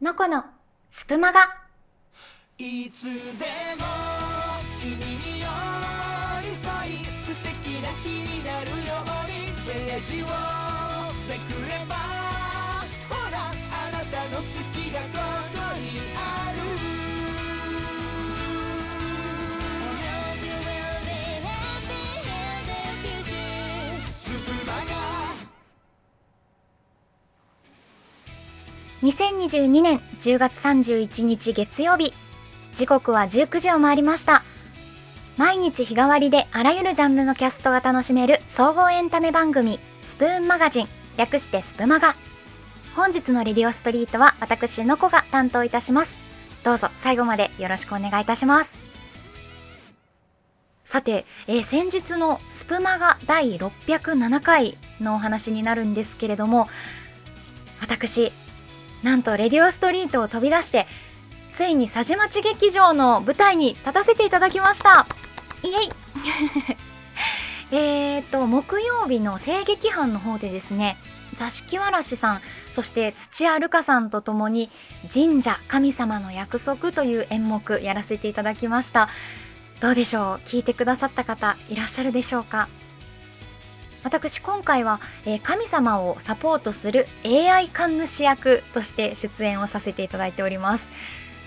のこのスプマガいつでも君に寄り添い素敵な日になるように。ページをめくればほらあなたの好きが2022年10月31日月曜日時刻は19時を回りました。毎日日替わりであらゆるジャンルのキャストが楽しめる総合エンタメ番組スプーンマガジン略してスプマガ。本日のレディオストリートは私のこが担当いたします。どうぞ最後までよろしくお願いいたします。さて、えー先日のスプマガ第607回のお話になるんですけれども私なんとレディオストリートを飛び出してついに佐治町劇場の舞台に立たせていただきました。イエイ。えーと木曜日の声劇班の方でですね座敷わらしさんそして土屋るかさんとともに「神社神様の約束」という演目やらせていただきました。どうでしょう？聞いてくださった方いらっしゃるでしょうか？私今回は、えー神様をサポートする AI 神主役として出演をさせていただいております。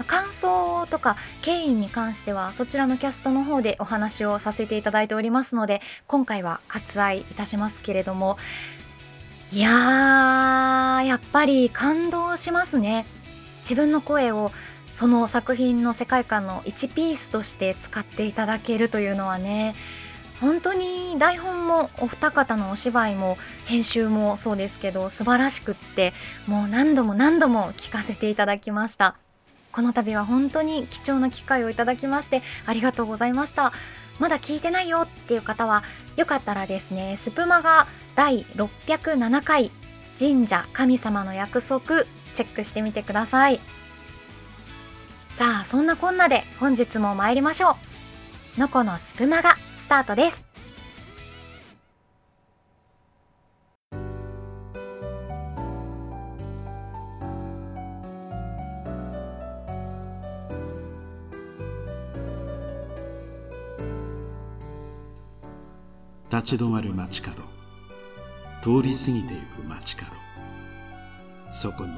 感想とか経緯に関してはそちらのキャストの方でお話をさせていただいておりますので今回は割愛いたしますけれども。いやーやっぱり感動しますね。自分の声をその作品の世界観の1ピースとして使っていただけるというのはね。本当に台本もお二方のお芝居も編集もそうですけど素晴らしくってもう何度も何度も聞かせていただきました。この度は本当に貴重な機会をいただきましてありがとうございました。まだ聞いてないよっていう方はよかったらですねスプマが第607回神社神様の約束チェックしてみてください。さあそんなこんなで本日も参りましょう。のこのスプマがスタートです。立ち止まる街角。通り過ぎてゆく街角。そこに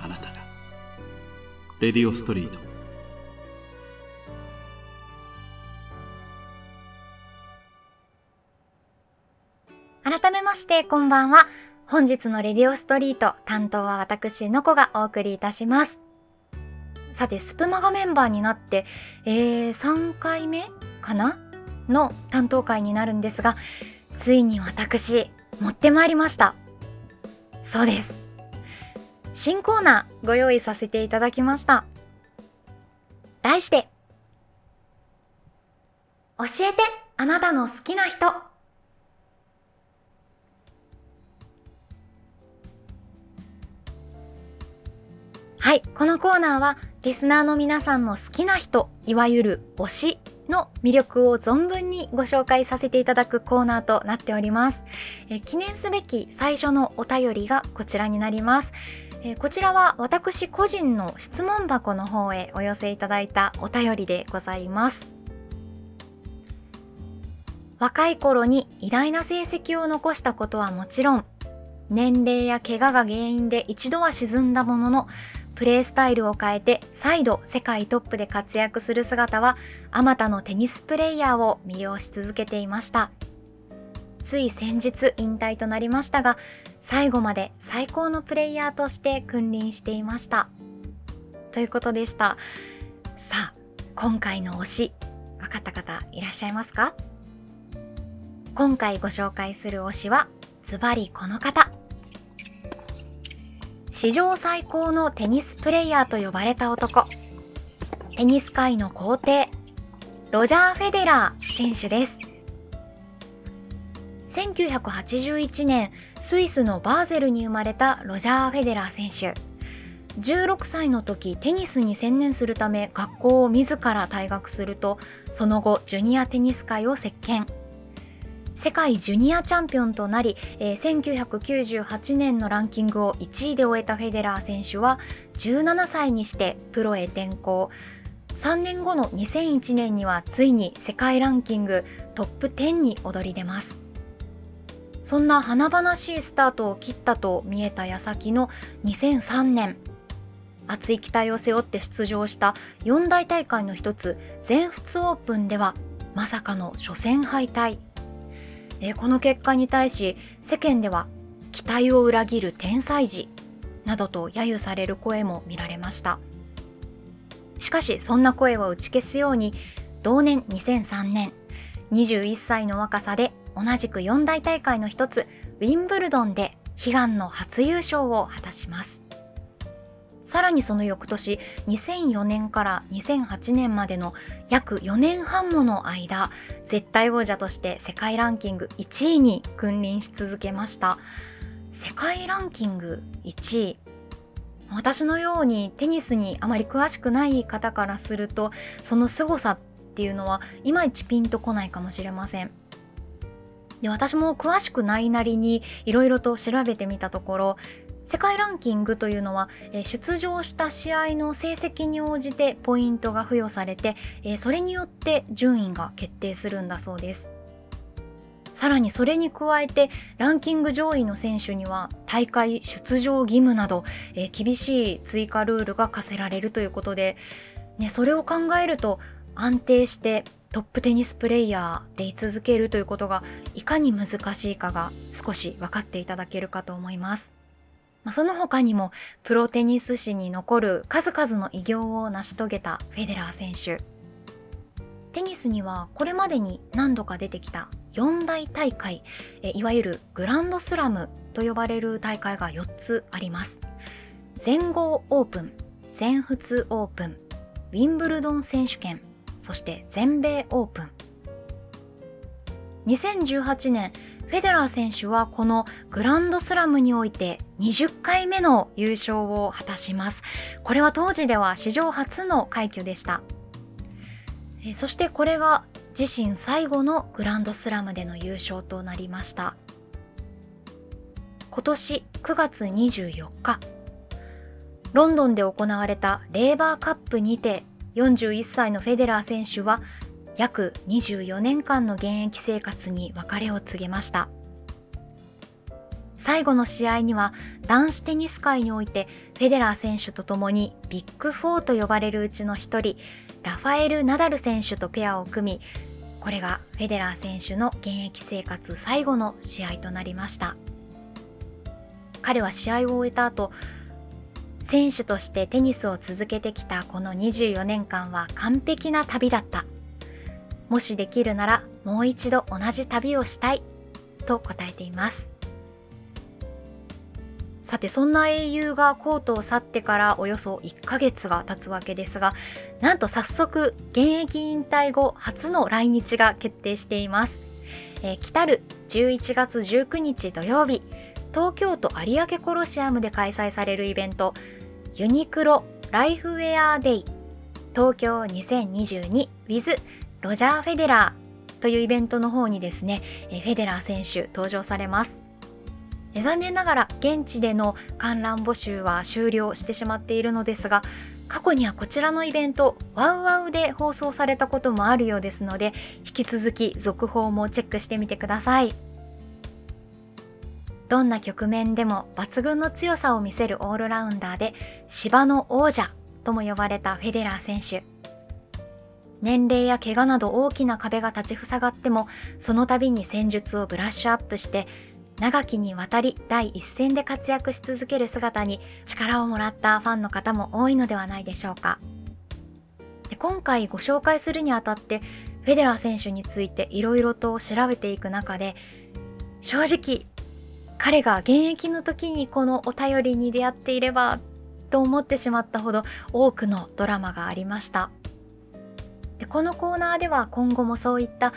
あなたが。レディオストリート。改めましてこんばんは。本日のレディオストリート担当は私のこがお送りいたします。さてスプマガメンバーになって、えー、3回目かなの担当会になるんですがついに私持ってまいりました。そうです。新コーナーご用意させていただきました。題して教えてあなたの好きな人。はい、このコーナーはリスナーの皆さんの好きな人、いわゆる推しの魅力を存分にご紹介させていただくコーナーとなっております。え記念すべき最初のお便りがこちらになります。えこちらは私個人の質問箱の方へお寄せいただいたお便りでございます。若い頃に偉大な成績を残したことはもちろん、年齢や怪我が原因で一度は沈んだものの、プレースタイルを変えて再度世界トップで活躍する姿はあまたのテニスプレイヤーを魅了し続けていました。つい先日引退となりましたが最後まで最高のプレイヤーとして君臨していました。ということでした。さあ今回の推し分かった方いらっしゃいますか？今回ご紹介する推しはズバリこの方。史上最高のテニスプレイヤーと呼ばれた男。テニス界の皇帝ロジャー・フェデラー選手です。1981年スイスのバーゼルに生まれたロジャー・フェデラー選手。16歳の時テニスに専念するため学校を自ら退学するとその後ジュニアテニス界を席巻。世界ジュニアチャンピオンとなり、えー、1998年のランキングを1位で終えたフェデラー選手は17歳にしてプロへ転向。3年後の2001年にはついに世界ランキングトップ10に躍り出ます。そんな華々しいスタートを切ったと見えた矢先の2003年。熱い期待を背負って出場した四大大会の一つ全仏オープンではまさかの初戦敗退。え、この結果に対し世間では期待を裏切る天才児などと揶揄される声も見られました。しかしそんな声を打ち消すように同年2003年21歳の若さで同じく四大大会の一つウィンブルドンで悲願の初優勝を果たします。さらにその翌年2004年から2008年までの約4年半もの間絶対王者として世界ランキング1位に君臨し続けました。世界ランキング1位。私のようにテニスにあまり詳しくない方からするとその凄さっていうのはいまいちピンとこないかもしれません。で私も詳しくないなりにいろいろと調べてみたところ世界ランキングというのは、出場した試合の成績に応じてポイントが付与されて、えそれによって順位が決定するんだそうですさらにそれに加えてランキング上位の選手には大会出場義務など、え厳しい追加ルールが課せられるということで、ね、それを考えると安定してトップテニスプレイヤーで居続けるということがいかに難しいかが少し分かっていただけるかと思います。まあ、その他にもプロテニス史に残る数々の偉業を成し遂げたフェデラー選手。テニスにはこれまでに何度か出てきた四大大会いわゆるグランドスラムと呼ばれる大会が4つあります。全豪オープン全仏オープンウィンブルドン選手権そして全米オープン。2018年フェデラー選手はこのグランドスラムにおいて20回目の優勝を果たします。これは当時では史上初の快挙でした。そしてこれが自身最後のグランドスラムでの優勝となりました。今年9月24日、ロンドンで行われたレーバーカップにて41歳のフェデラー選手は約24年間の現役生活に別れを告げました。最後の試合には男子テニス界においてフェデラー選手と共にビッグ4と呼ばれるうちの一人ラファエル・ナダル選手とペアを組みこれがフェデラー選手の現役生活最後の試合となりました。彼は試合を終えた後選手としてテニスを続けてきたこの24年間は完璧な旅だった。もしできるならもう一度同じ旅をしたいと答えています。さてそんな英雄がコートを去ってからおよそ1ヶ月が経つわけですがなんと早速現役引退後初の来日が決定しています、えー、来たる11月19日土曜日東京都有明コロシアムで開催されるイベントユニクロライフウェアデイ東京 2022with ロジャー・フェデラーというイベントの方にですね、フェデラー選手登場されます。残念ながら現地での観覧募集は終了してしまっているのですが過去にはこちらのイベントワウワウで放送されたこともあるようですので引き続き続報もチェックしてみてくださいどんな局面でも抜群の強さを見せるオールラウンダーで芝の王者とも呼ばれたフェデラー選手年齢や怪我など大きな壁が立ちふさがってもその度に戦術をブラッシュアップして長きにわたり第一線で活躍し続ける姿に力をもらったファンの方も多いのではないでしょうか。で今回ご紹介するにあたってフェデラー選手についていろいろと調べていく中で正直彼が現役の時にこのお便りに出会っていればと思ってしまったほど多くのドラマがありました。でこのコーナーでは今後もそういった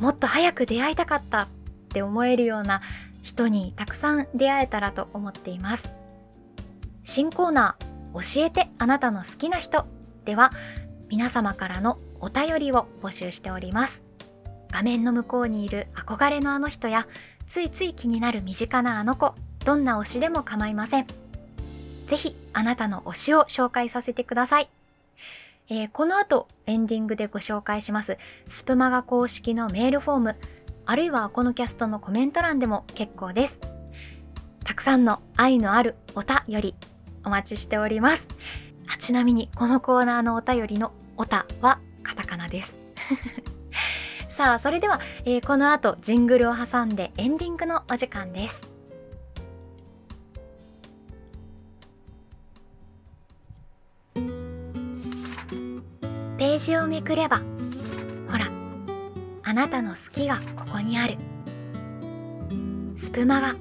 もっと早く出会いたかったって思えるような人にたくさん出会えたらと思っています。新コーナー教えてあなたの好きな人では皆様からのお便りを募集しております。画面の向こうにいる憧れのあの人やついつい気になる身近なあの子どんな推しでも構いません。ぜひあなたの推しを紹介させてください、えー、この後エンディングでご紹介します。スプマガ公式のメールフォームあるいはこのキャストのコメント欄でも結構です。たくさんの愛のあるおたよりお待ちしております。あちなみにこのコーナーのお便りのおたはカタカナです。さあそれでは、えー、この後ジングルを挟んでエンディングのお時間です。ページをめくればほらあなたの好きがここにある。スプマガ。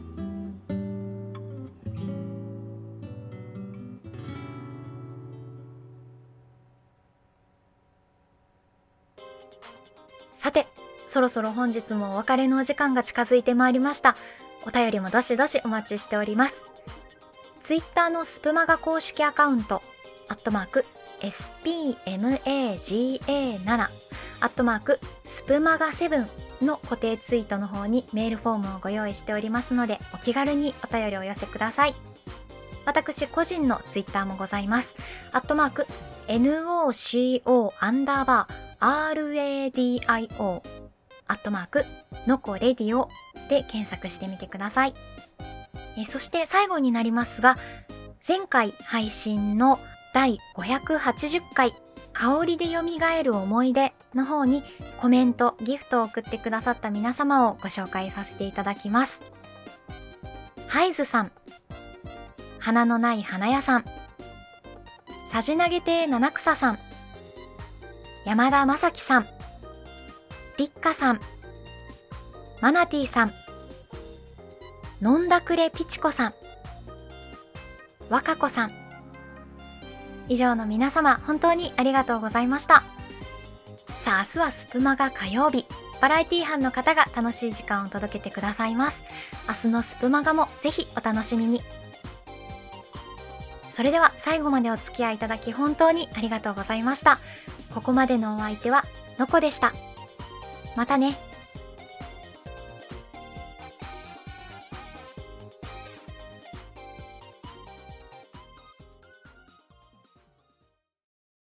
さてそろそろ本日もお別れのお時間が近づいてまいりました。お便りもどしどしお待ちしております。ツイッターのスプマガ公式アカウントアットマーク spmaga7 アットマークスプマガ7の固定ツイートの方にメールフォームをご用意しておりますのでお気軽にお便りを寄せください。私個人のツイッターもございます。アットマーク NOCO アンダーバー RADIO アットマークのこレディオで検索してみてください。えそして最後になりますが前回配信の第580回香りで蘇る思い出の方にコメント、ギフトを送ってくださった皆様をご紹介させていただきます。ハイズさん、花のない花屋さん、さじ投げ亭七草さん、山田正樹さん、立花さん、マナティさん、飲んだくれピチコさん、若子さん、以上の皆様、本当にありがとうございました。さあ、明日はスプマが火曜日。バラエティ班の方が楽しい時間を届けてくださいます。明日のスプマガもぜひお楽しみに。それでは最後までお付き合いいただき本当にありがとうございました。ここまでのお相手はのこでした。またね。